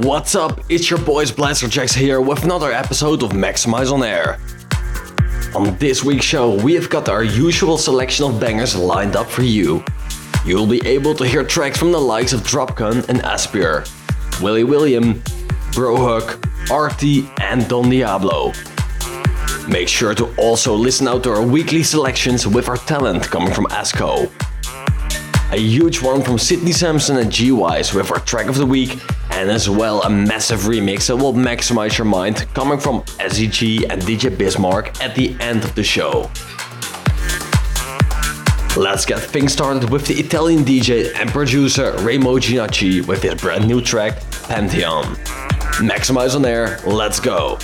What's up? It's your boys Blasterjaxx here with another episode of Maxximize on Air. On this week's show, we have got our usual selection of bangers lined up for you. You'll be able to hear tracks from the likes of Dropgun and Aspyer, Willy William, Brohug, ARTY, and Don Diablo. Make sure to also listen out to our weekly selections with our talent coming from ASCO. A huge one from Sidney Samson and G-Wise with our track of the week and as well a massive remix that will maximize your mind coming from SEG and DJ Bismarck at the end of the show. Let's get things started with the Italian DJ and producer Remo Ginacci with his brand new track Pantheon. Maxximize on air, let's go.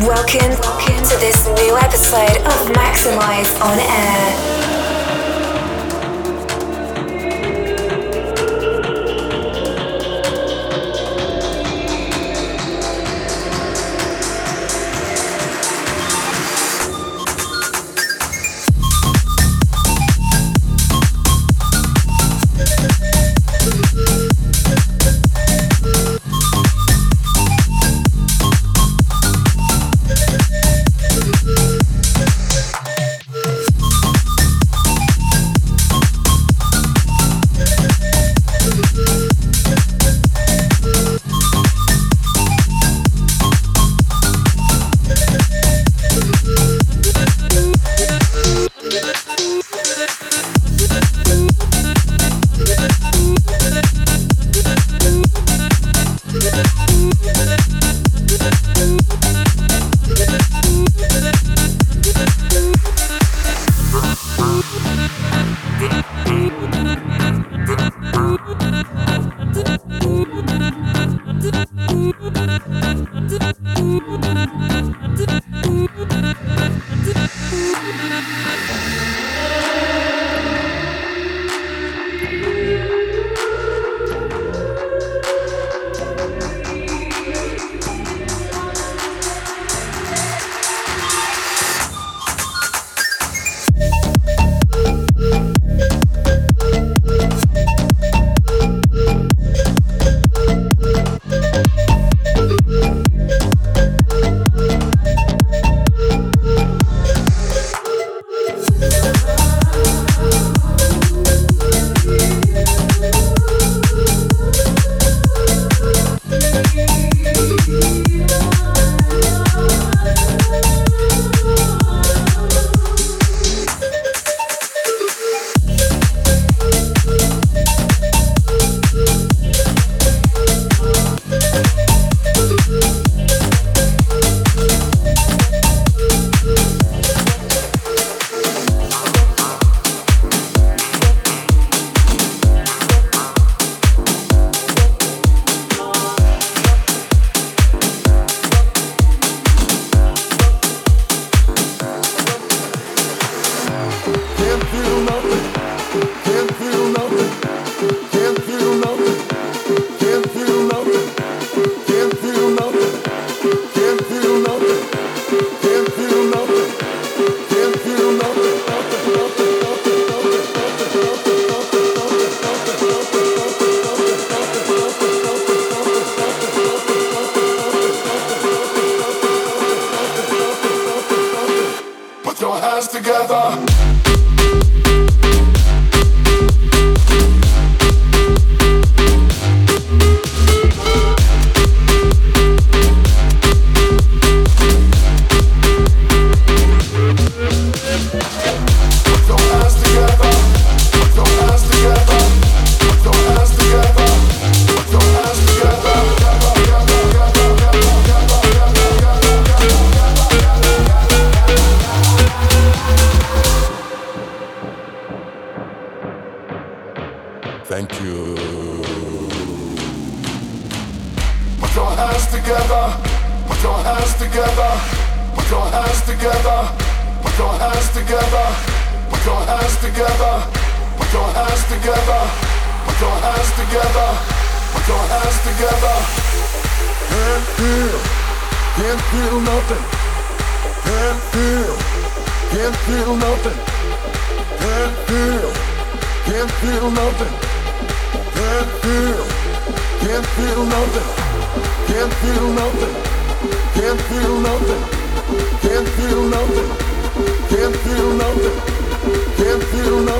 Welcome, welcome to this new episode of Maxximize on Air.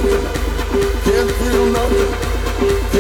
Can't feel nothing.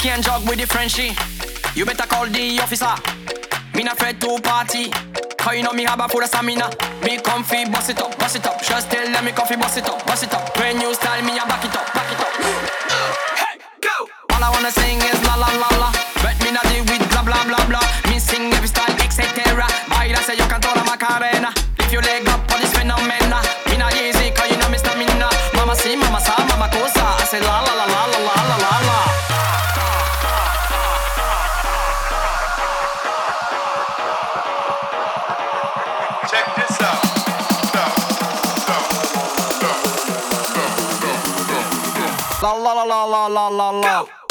can't jog with the Frenchy. You better call the officer. Me not afraid to party. cause you know me have a full of stamina? Me comfy, boss it up, boss it up. Just tell them me comfy, boss it up, boss it up. When you style me, I back it up, back it up. Hey, go! All I wanna sing is la la la la. But me not deal with blah blah blah blah. Me sing every style, etc. Baila, say yo canto my macarena. la la la la. Go.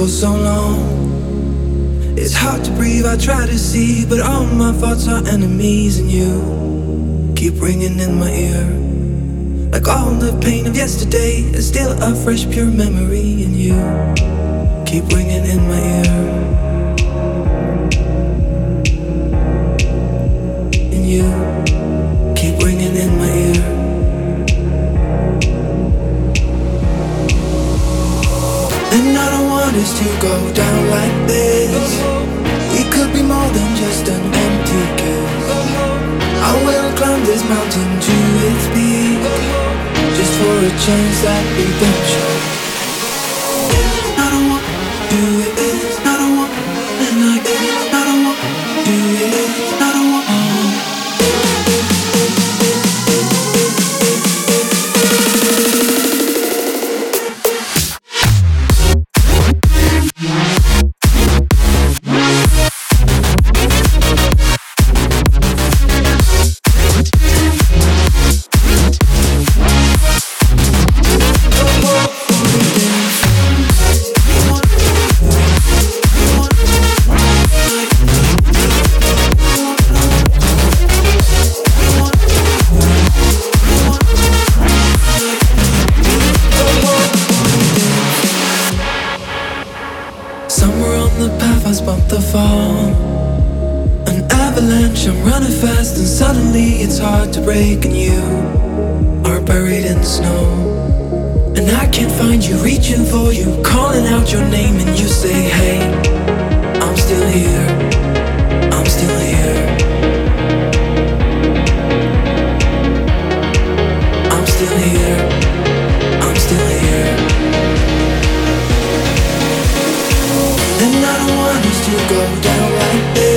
For so long. It's hard to breathe, I try to see, but all my thoughts are enemies, and you keep ringing in my ear. Like all the pain of yesterday is still a fresh, pure memory, and you keep ringing in my ear. And you want us to go down like this. We could be more than just an empty kiss. I will climb this mountain to its peak, just for a chance at redemption. I don't want us to go down like this.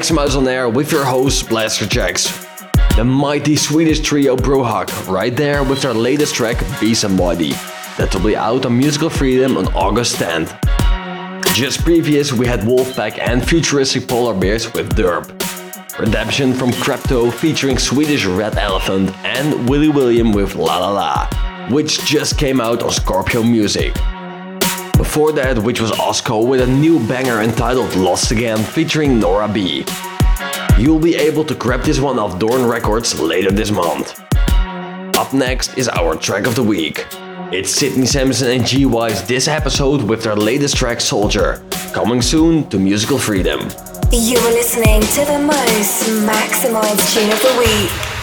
Maxximize on Air with your host Blasterjaxx. The mighty Swedish trio Brohug right there with their latest track Be Somebody that will be out on Musical Freedom on August 10th. Just previous we had Wolfpack and futuristic Polar Bears with Derp. Redemption from Crypto featuring Swedish Red Elephant and Willy William with La La La, which just came out on Scorpio Music. Before that, which was ASCO with a new banger entitled Lost Again featuring Nora B. You'll be able to grab this one off Dorn Records later this month. Up next is our track of the week. It's Sidney Samson and G-Wise this episode with their latest track Soldier, coming soon to Musical Freedom. You are listening to the most maximized tune of the week.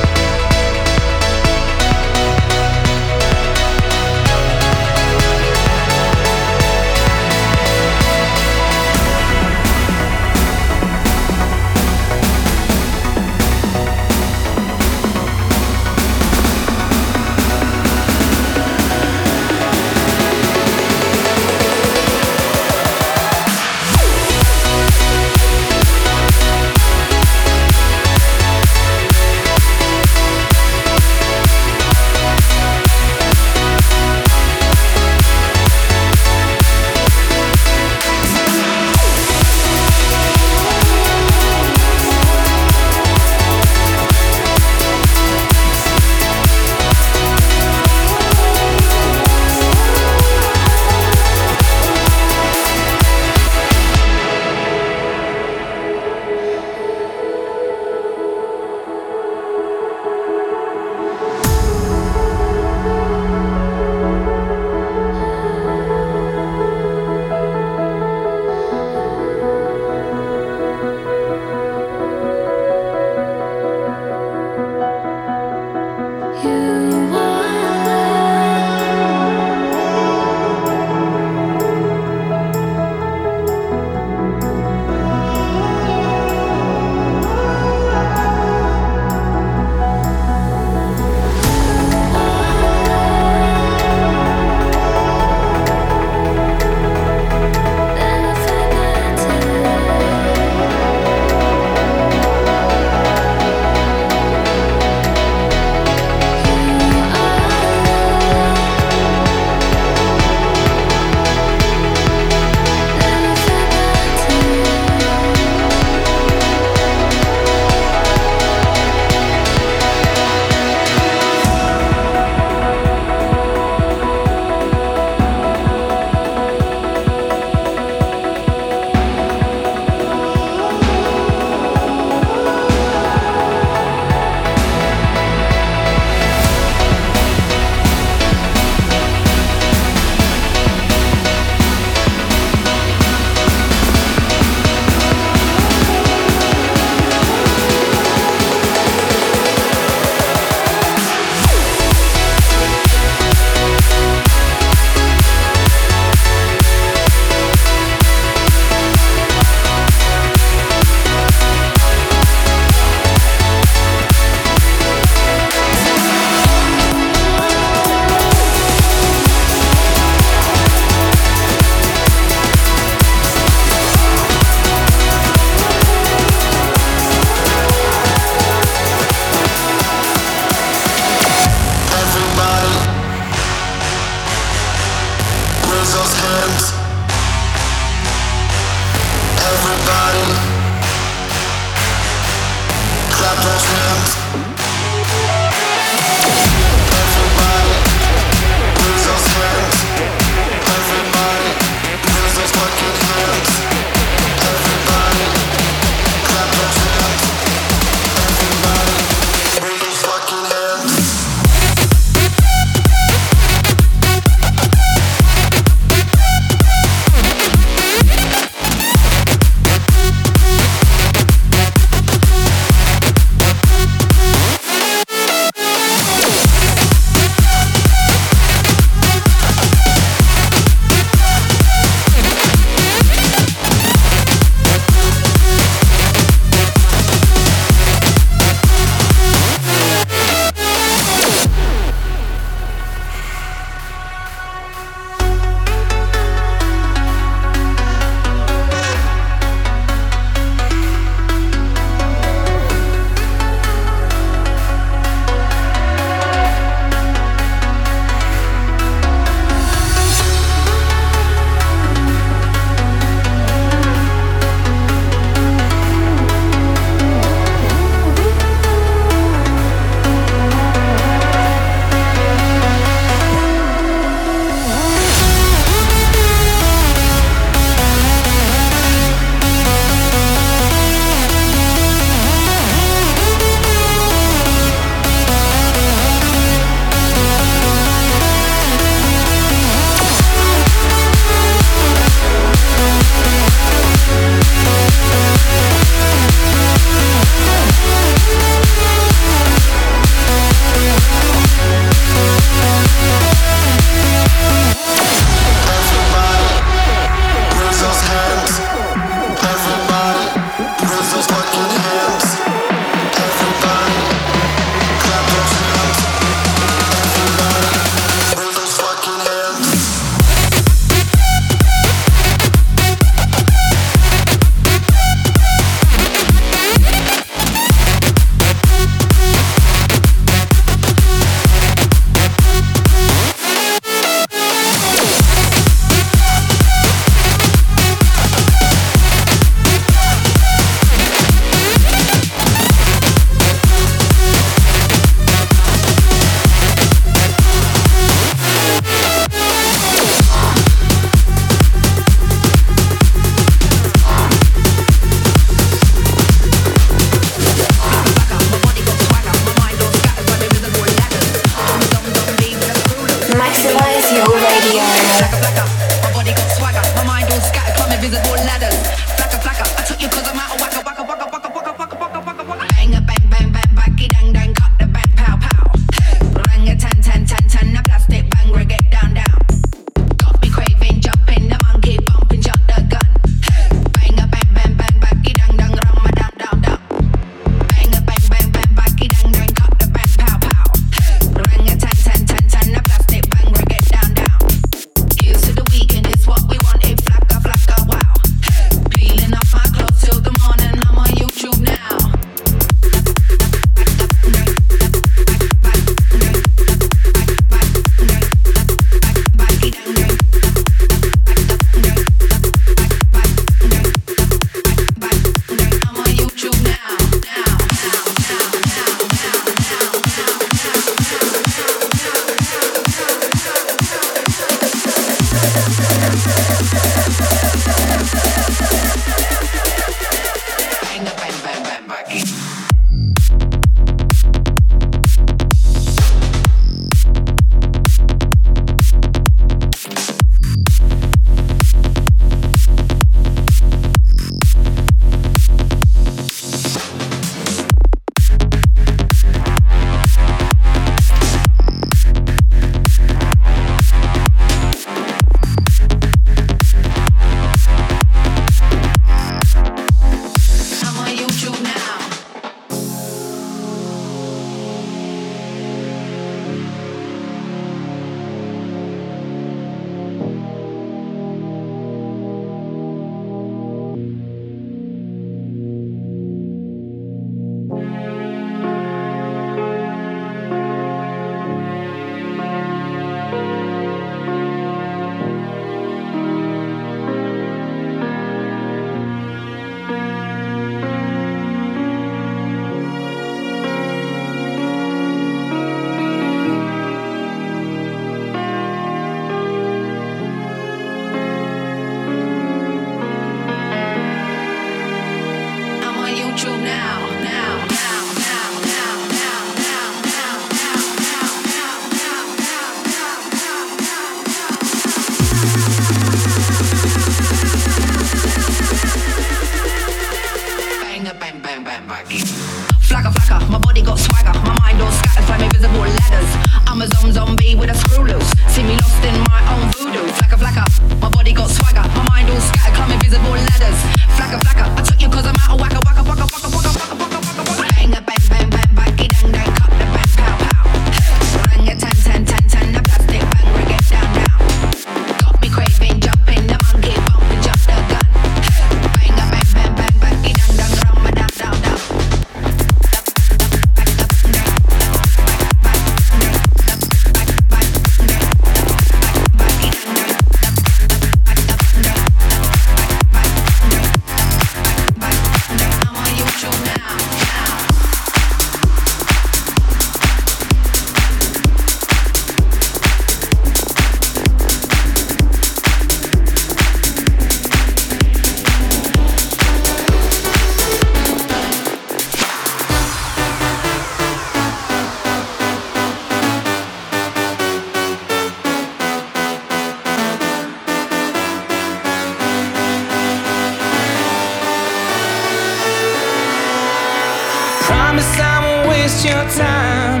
waste your time.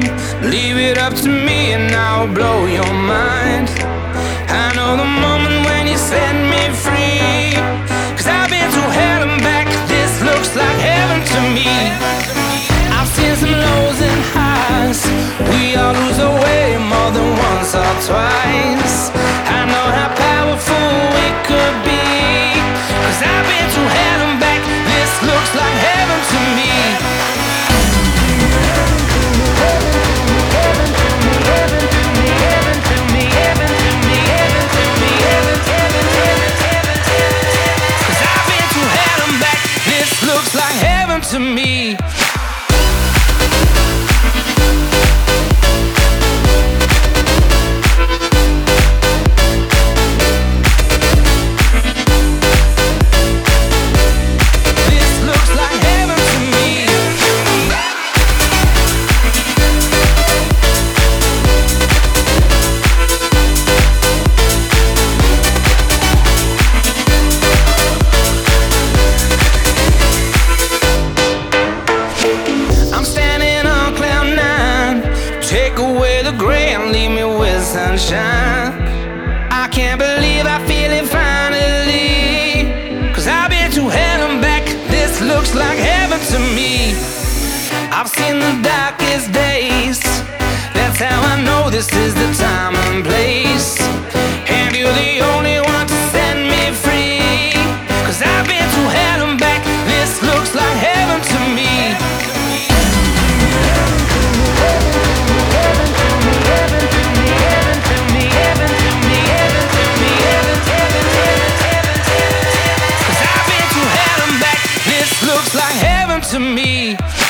Leave it up to me and I'll blow your mind. I know the moment when you set me free. Cause I've been to hell and back. This looks like heaven to me. I've seen some lows and highs. We all lose our way more than once or twice. I know how powerful it could be. Cause I've been to me. To me.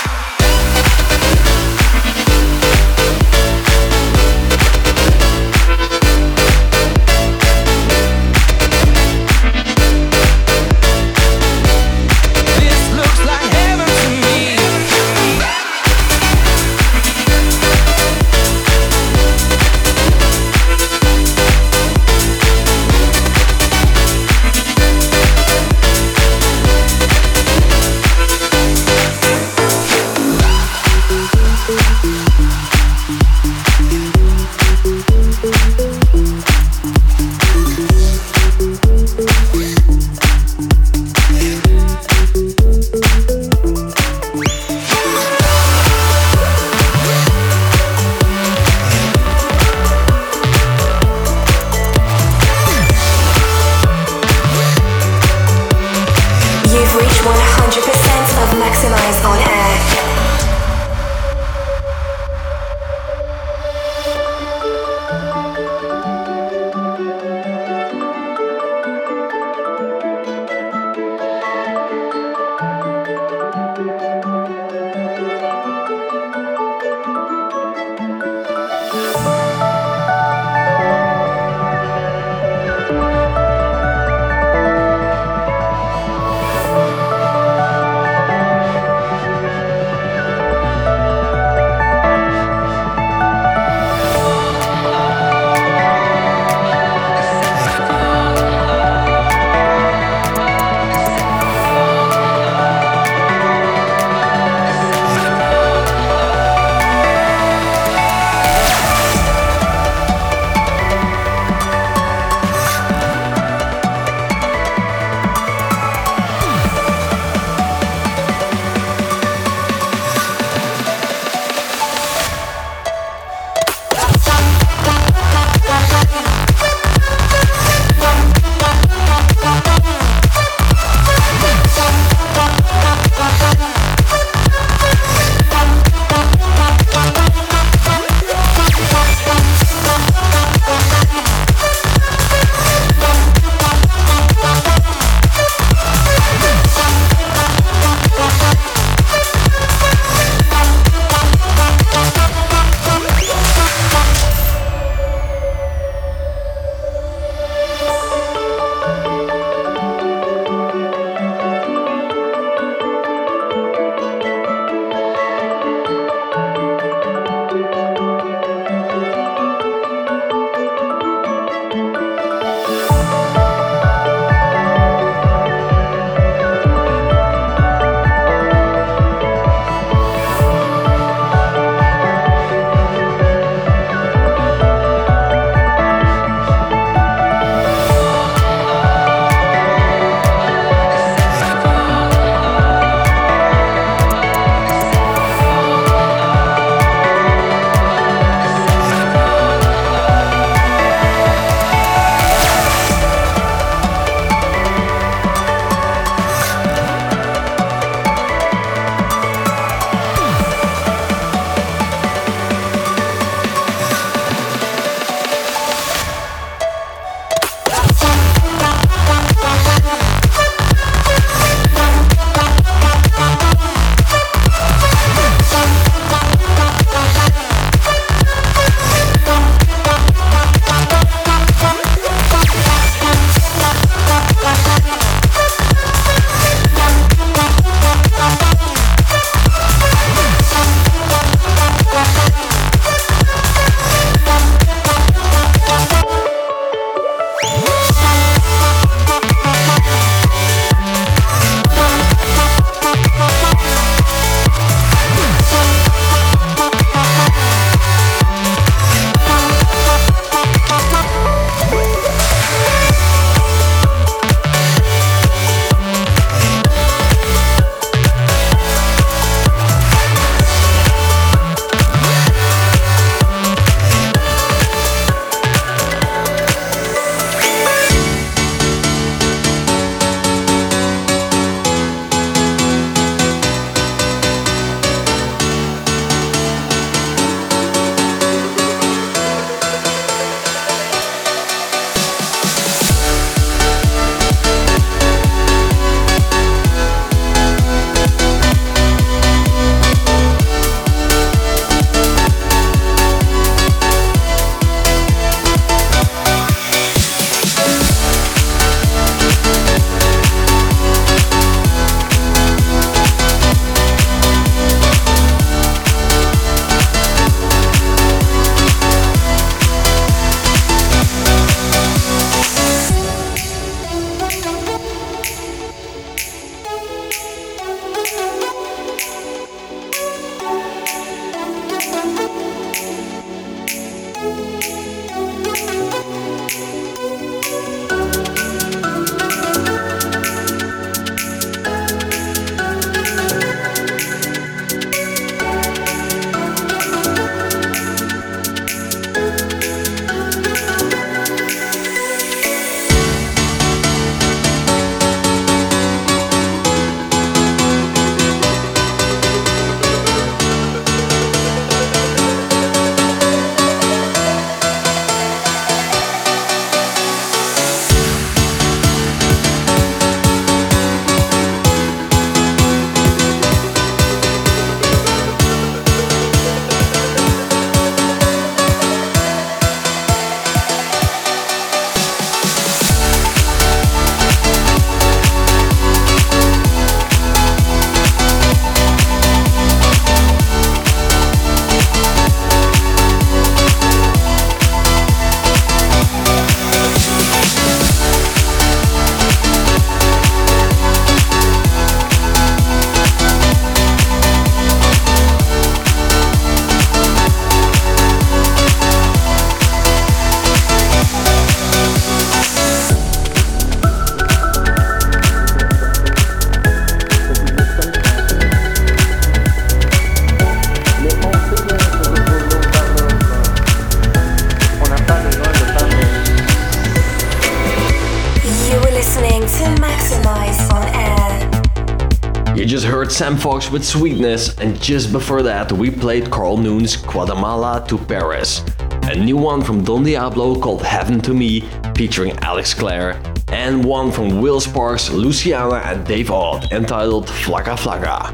Sem Vox with Sweetness, and just before that, we played Carl Noon's Guatemala to Paris. A new one from Don Diablo called Heaven to Me, featuring Alex Clare, and one from Will Sparks, Luciana, and Dave Ott, entitled Flaka Flaka.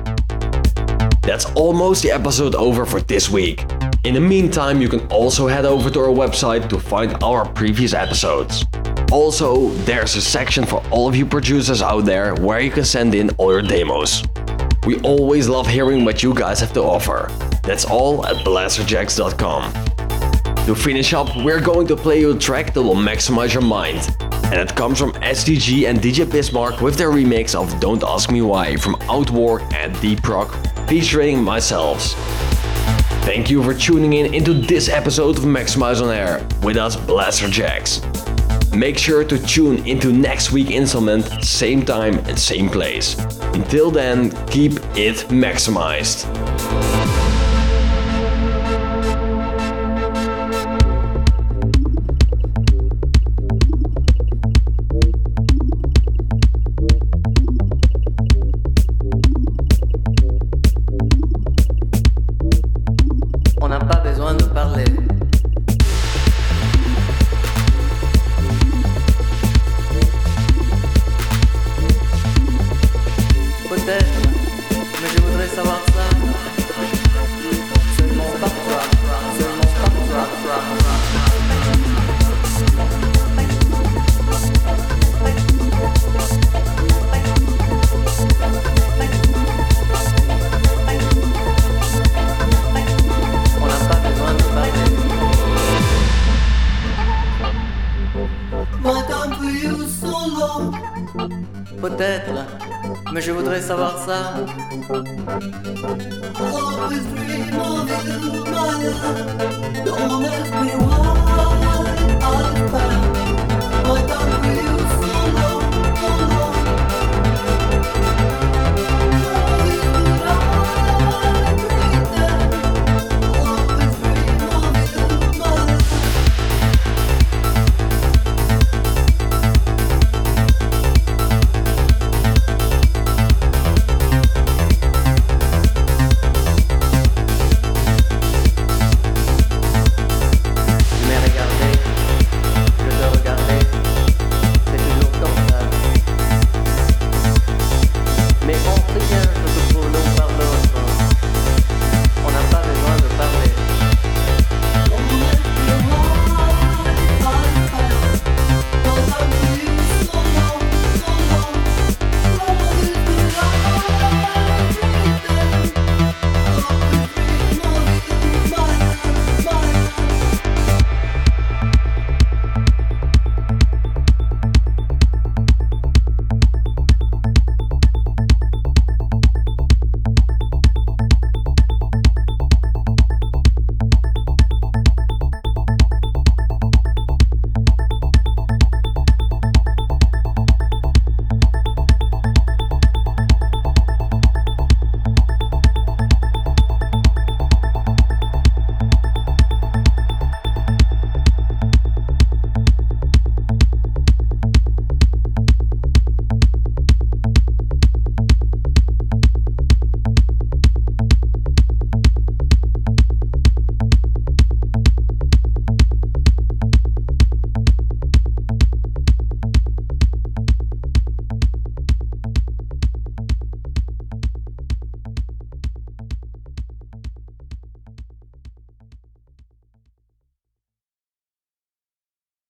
That's almost the episode over for this week. In the meantime, you can also head over to our website to find our previous episodes. Also, there's a section for all of you producers out there where you can send in all your demos. We always love hearing what you guys have to offer. That's all at blasterjaxx.com. To finish up, we're going to play you a track that will maximize your mind. And it comes from STG and DJ Bismarck with their remix of Don't Ask Me Why from Outwar and Deep Rock, featuring myself. Thank you for tuning in into this episode of Maxximize on Air with us Blasterjaxx. Make sure to tune into next week installment, same time and same place. Until then, keep it maximized.